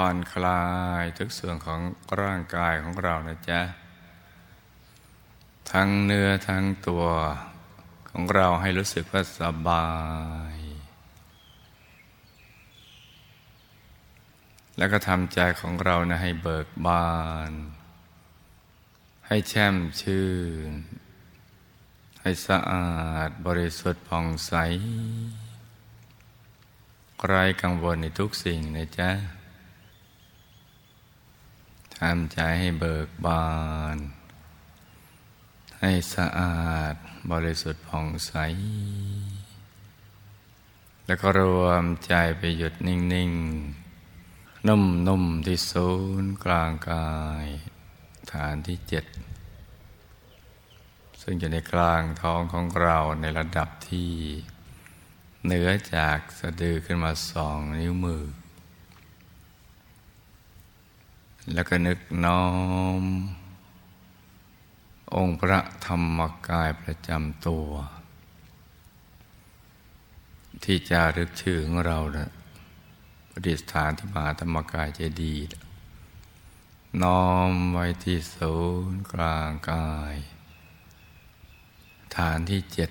ผ่อนคลายทุกส่วนของร่างกายของเรานะจ๊ะ ทั้งเนื้อทั้งตัวของเราให้รู้สึกว่าสบาย แล้วก็ทำใจของเรานะให้เบิกบาน ให้แช่มชื่น ให้สะอาดบริสุทธิ์ผ่องใสไร้กังวลในทุกสิ่งนะจ๊ะ ทำใจให้เบิกบาน ให้สะอาดบริสุทธิ์ผ่องใส แล้วก็รวมใจไปหยุดนิ่ง ๆ นุ่ม ๆ ที่ศูนย์กลางกาย ฐานที่เจ็ด ซึ่งอยู่ในกลางท้องของเราในระดับที่เหนือจากสะดือขึ้นมาสองนิ้วมือ แล้วก็นึกน้อม องค์พระธรรมกายประจำตัว ที่จะรึกชื่อของเรานะประดิษฐานที่มหาธรรมกายเจดีย์น้อมไว้ที่ศูนย์กลางกาย ฐานที่เจ็ด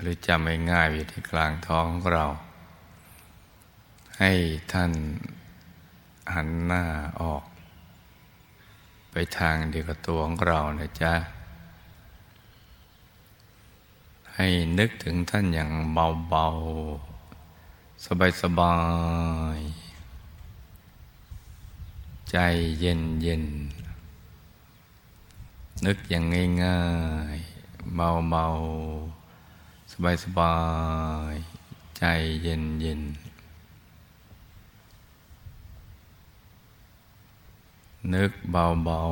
หรือจำง่ายๆอยู่ที่กลางท้องของเรา ให้ท่าน หันหน้าออก ไปทางเดียวกับตัวของเรานะจ๊ะ ให้นึกถึงท่านอย่างเบา ๆ สบาย ๆ ใจเย็นเย็นนึกอย่างง่ายๆ เบา ๆ สบาย ๆ ใจเย็นเย็น นึกเบา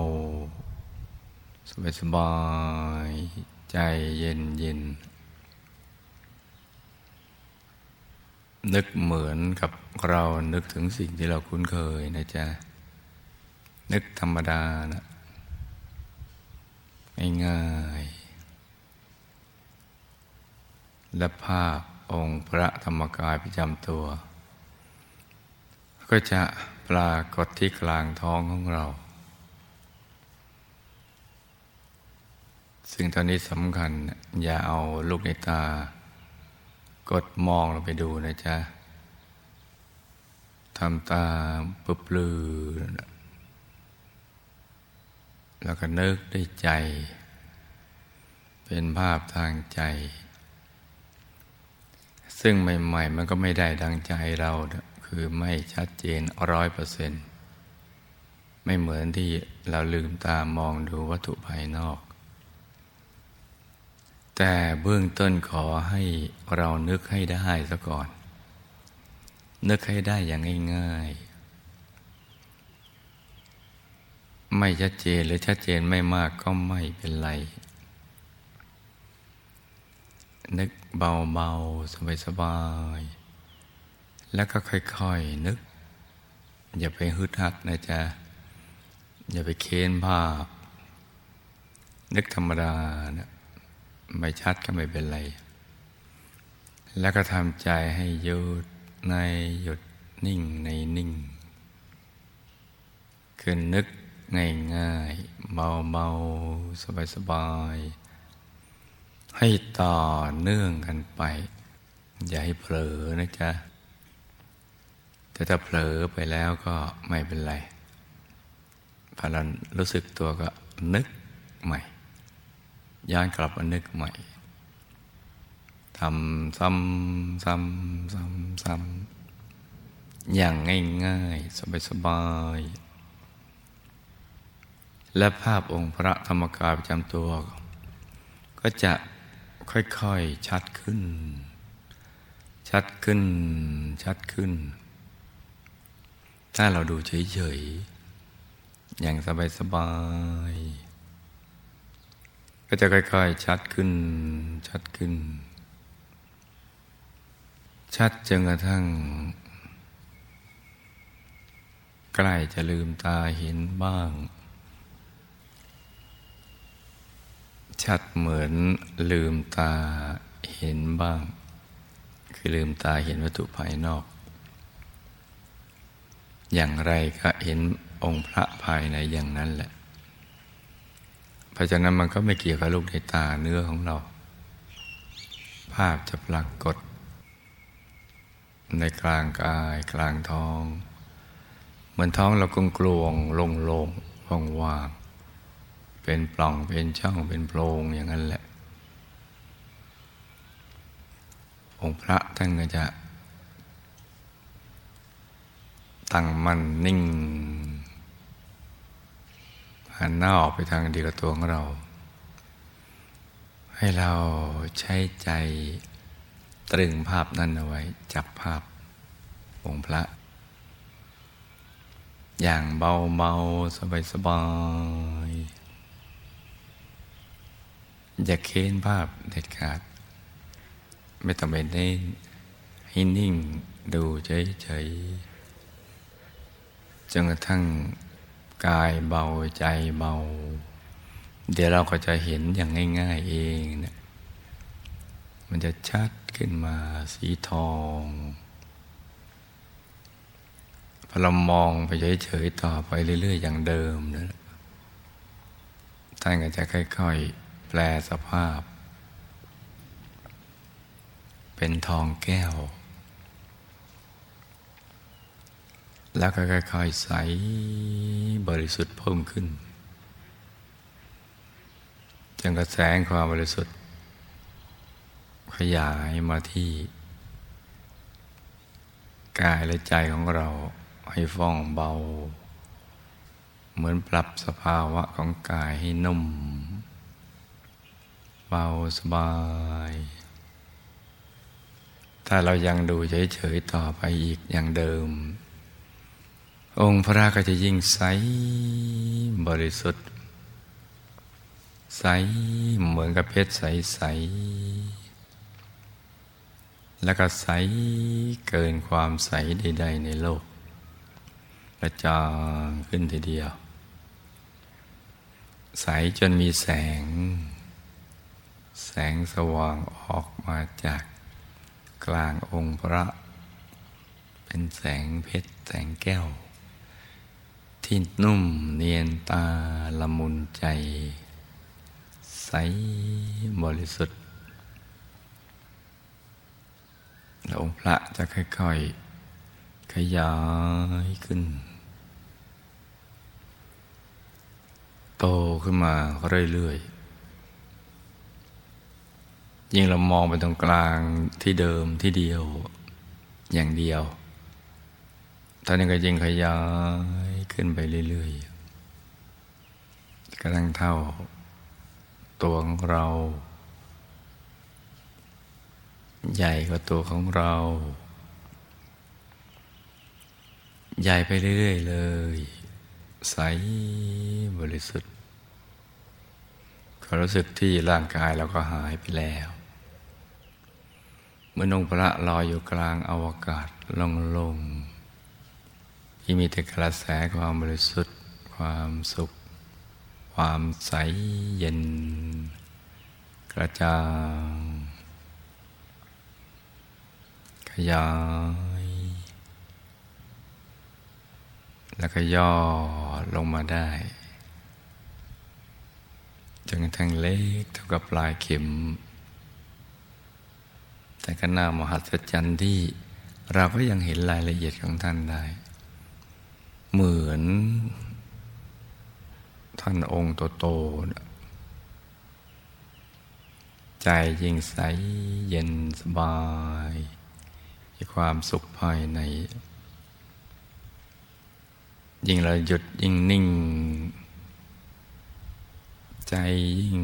ๆ สบายๆใจเย็นเย็น นึกเหมือนกับเรานึกถึงสิ่งที่เราคุ้นเคยนะจ๊ะ นึกธรรมดานะง่ายๆและภาพองค์พระธรรมกายประจำตัว ก็จะ ปรากฏที่กลางท้องของเรา ซึ่งตอนนี้สำคัญอย่าเอาลูกในตา กดมองลงไปดูนะจ๊ะทำตาปุบลือ แล้วก็นึกด้วยใจ เป็นภาพทางใจ ซึ่งใหม่ ๆ มันก็ไม่ได้ดังใจเรา คือไม่ชัดเจนร้อยเปอร์เซ็นต์ไม่เหมือนที่เราลืมตามองดูวัตถุภายนอก แต่เบื้องต้นขอให้เรานึกให้ได้ซะก่อน นึกให้ได้อย่างง่ายๆ ไม่ชัดเจนหรือชัดเจนไม่มากก็ไม่เป็นไร นึกเบาๆ สบายๆ แล้วก็ค่อยๆนึก อย่าไปฮึดฮัดนะจ๊ะ อย่าไปเค้นภาพ นึกธรรมดานะไม่ชัดก็ไม่เป็นไร แล้วก็ทำใจให้หยุดในหยุดนิ่งในนิ่ง คือนึกง่ายๆเบาๆสบายๆให้ต่อเนื่องกันไป อย่าให้เผลอนะจ๊ะ แต่ถ้าเผลอไปแล้วก็ไม่เป็นไรพอเรารู้สึกตัวก็นึกใหม่ ย้อนกลับมานึกใหม่ทำซ้ำซ้ำซ้ำซ้ำอย่างง่ายๆ สบายๆและภาพองค์พระธรรมกายประจำตัว ก็จะค่อยๆ ชัดขึ้น ชัดขึ้น ชัดขึ้น ถ้าเราดูเฉยๆ อย่างสบายๆ ก็จะค่อยๆ ชัดขึ้น ชัดขึ้น ชัดจนกระทั่ง ใกล้จะลืมตาเห็นบ้าง ชัดเหมือนลืมตาเห็นบ้าง คือลืมตาเห็นวัตถุภายนอก อย่างไรก็เห็นองค์พระภายในอย่างนั้นแหละ เพราะฉะนั้นมันก็ไม่เกี่ยวกับลูกในตาเนื้อของเรา ภาพจะปรากฏ ในกลางกายกลางท้อง เหมือนท้องเรากลงกลวงลงลงว่างว่าง เป็นปล่องเป็นช่องเป็นโพรงอย่างนั้นแหละ องค์พระท่านก็จะ ตั้งมั่นนิ่งหันหน้าออกไปทางเดียวกับตัวของเรา ให้เราใช้ใจตรึงภาพนั้นเอาไว้ จับภาพองค์พระ อย่างเบาเบาสบายสบายอย่าเค้นภาพเด็ดขาด ไม่ต้องไปเน้นให้นิ่งดูเฉยๆ จนกระทั่งกายเบาใจเบา เดี๋ยวเราก็จะเห็นอย่างง่าย ๆ เองเนี่ยมันจะชัดขึ้นมาสีทองพอเรามองไปเฉยๆต่อไปเรื่อย ๆ อย่างเดิมนะท่านก็จะค่อย ๆ แปลสภาพ เป็นทองแก้ว แล้วก็ค่อยๆใสบริสุทธิ์เพิ่มขึ้นจนกระแสงความบริสุทธิ์ ขยายมาที่ กายและใจของเราให้ฟ่องเบา เหมือนปรับสภาวะของกายให้นุ่ม เบาสบาย ถ้าเรายังดูเฉยๆต่อไปอีกอย่างเดิม องค์พระก็จะยิ่งใสบริสุทธิ์ ใสเหมือนกับเพชรใสๆแล้วก็ใสเกินความใสใดๆในโลกประจางขึ้นทีเดียว ใสจนมีแสง แสงสว่างออกมาจากกลางองค์พระ เป็นแสงเพชรแสงแก้ว ที่นุ่มเนียนตาละมุนใจ ใสบริสุทธิ์แล้วองค์พระจะค่อยๆ ขยายขึ้น โตขึ้นมาเรื่อยๆ ยิ่งเรามองไปตรงกลางที่เดิมที่เดียวอย่างเดียวตอนนี้ก็ยิ่งขยาย ขึ้นไปเรื่อยๆกระทั่งเท่าตัวของเรา ใหญ่กว่าตัวของเรา ใหญ่ไปเรื่อยๆเลย ใสบริสุทธิ์ความรู้สึกที่ร่างกายเราก็หายไปแล้วเมื่อองค์พระลอยอยู่กลางอวกาศลงลง ที่มีแต่กระแสความบริสุทธิ์ ความสุข ความใสเย็น กระจางขยาย แล้วก็ย่อลงมาได้จนกระทั่งเล็กเท่ากับปลายเข็ม แต่ก็น่ามหัศจรรย์ที่เราก็ยังเห็นรายละเอียดของท่านได้ เหมือน ท่านองค์โตๆใจยิ่งใสเย็นสบายมีความสุขภายใน ยิ่งเราหยุดยิ่งนิ่ง ใจยิ่ง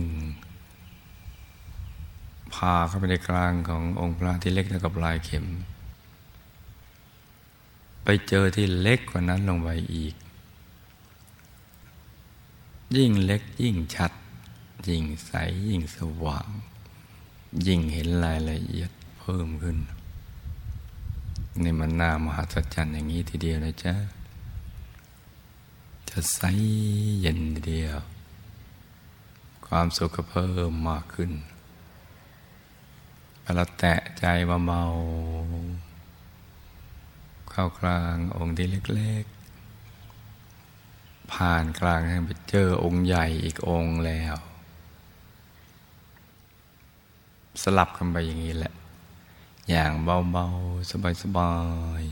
พาเข้าไปในกลางขององค์พระที่เล็กเท่ากับลายเข็ม ไปเจอที่เล็กกว่านั้นลงไปอีก ยิ่งเล็กยิ่งชัด ยิ่งใสยิ่งสว่าง ยิ่งเห็นรายละเอียดเพิ่มขึ้นในมันน่ามหัศจรรย์อย่างนี้ทีเดียวนะจ๊ะ จะใสเย็นทีเดียว ความสุขก็เพิ่มมากขึ้นเราแตะใจเบา เข้ากลางองค์ที่เล็กๆ ผ่านกลางไปเจอองค์ใหญ่อีกองค์แล้ว สลับกันไปอย่างนี้แหละ อย่างเบาๆ สบาย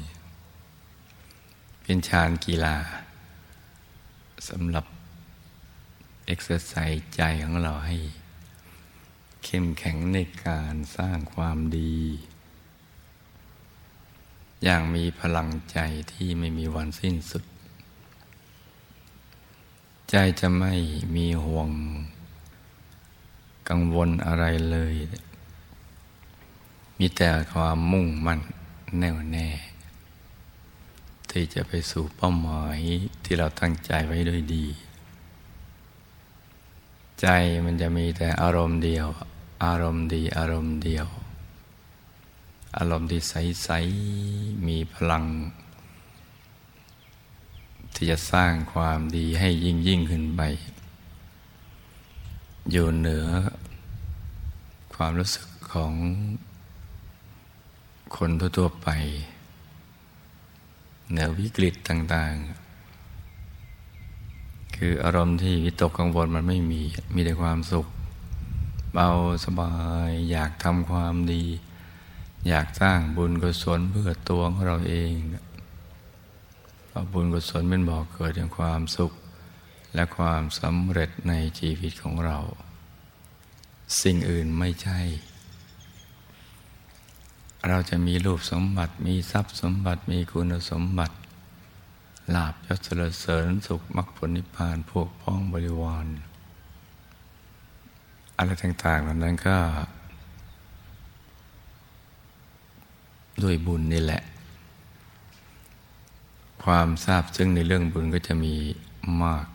ๆ เป็นชานกีฬาสำหรับเอ็กซ์ไซส์ใจของเราให้ เข้มแข็งในการสร้างความดี อย่างมีพลังใจที่ไม่มีวันสิ้นสุด ใจจะไม่มีห่วง กังวลอะไรเลย มีแต่ความมุ่งมั่นแน่วแน่ ที่จะไปสู่เป้าหมายที่เราตั้งใจไว้ด้วยดี ใจมันจะมีแต่อารมณ์เดียว อารมณ์ดีอารมณ์เดียว อารมณ์ที่ใส ๆ มีพลัง ที่จะสร้างความดีให้ยิ่งยิ่งขึ้นไป อยู่เหนือ ความรู้สึกของคนทั่ว ๆ ไป เหนือวิกฤตต่าง ๆ คืออารมณ์ที่วิตกกังวลมันไม่มี มีแต่ความสุข เบาสบายอยากทำความดี อยากสร้างบุญกุศลเพื่อตัวของเราเองเพราะบุญกุศลเป็นบอกเกิดแห่งความสุข และความสำเร็จในชีวิตของเรา สิ่งอื่นไม่ใช่ เราจะมีรูปสมบัติมีทรัพย์สมบัติมีคุณสมบัติลาบยศเสริญสุขมรรคผลนิพพานพวกพ้องบริวาร อะไรต่างๆเหล่านั้นก็ ด้วยบุญนี่แหละ ความทราบซึ่งในเรื่องบุญก็จะมีมาก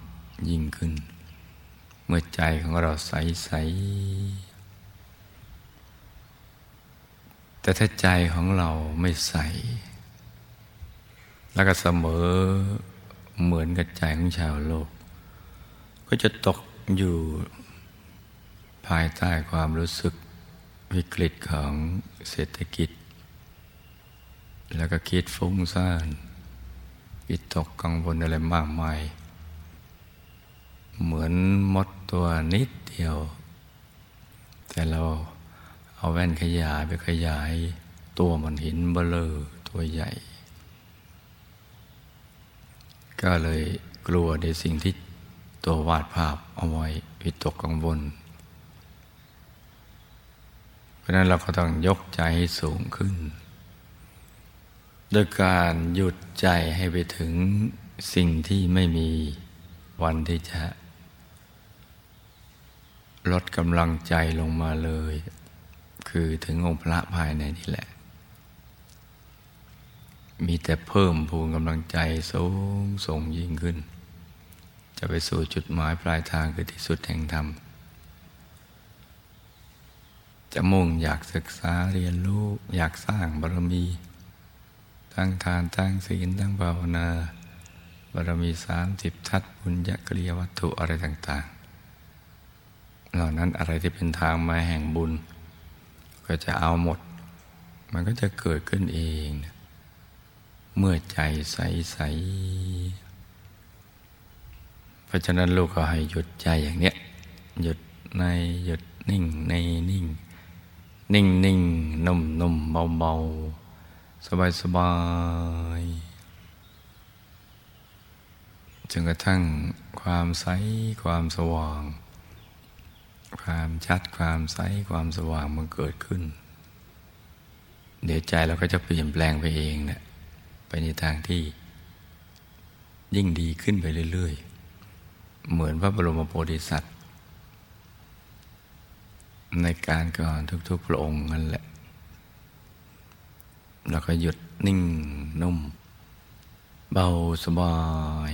ยิ่งขึ้น เมื่อใจของเราใสๆแต่ถ้าใจของเราไม่ใส แล้วก็เสมอเหมือนกับใจของชาวโลก ก็จะตกอยู่ภายใต้ความรู้สึกวิกฤตของเศรษฐกิจ แล้วก็คิดฟุ้งซ่านวิตกกังวลอะไรมากมาย เหมือนมดตัวนิดเดียว แต่เราเอาแว่นขยายไปขยาย ตัวมันหินเบลอตัวใหญ่ ก็เลยกลัวในสิ่งที่ตัววาดภาพเอาไว้วิตกกังวล เพราะนั้นเราก็ต้องยกใจให้สูงขึ้น โดยการหยุดใจให้ไปถึงสิ่งที่ไม่มีวันที่จะ ลดกำลังใจลงมาเลย คือถึงองค์พระภายในนี่แหละ มีแต่เพิ่มพูนกำลังใจสูงส่งยิ่งขึ้น จะไปสู่จุดหมายปลายทางคือที่สุดแห่งธรรม จะมุ่งอยากศึกษาเรียนรู้อยากสร้างบารมี ทั้งทานทั้งศีลทั้งภาวนาบารมีสามสิบทัศบุญญกริยวัตถุอะไรต่าง ๆ เหล่านั้นอะไรที่เป็นทางมาแห่งบุญ ก็จะเอาหมด มันก็จะเกิดขึ้นเอง เมื่อใจใสใสเพราะฉะนั้นลูกก็ให้หยุดใจอย่างเนี้ยหยุดในหยุดนิ่งในนิ่ง นิ่งนิ่งนุ่มนุ่มเบาเบา สบายสบายจนกระทั่งความใสความสว่าง ความชัดความใสความสว่างมันเกิดขึ้น เดี๋ยวใจเราก็จะเปลี่ยนแปลงไปเองเนะี่ยไปในทางที่ยิ่งดีขึ้นไปเรื่อย ๆ เหมือนพระบรมโพธิสัตว์ ในการก่อนทุก ๆ พระองค์นั่นแหละ แล้วก็หยุดนิ่งนุ่ม เบาสบาย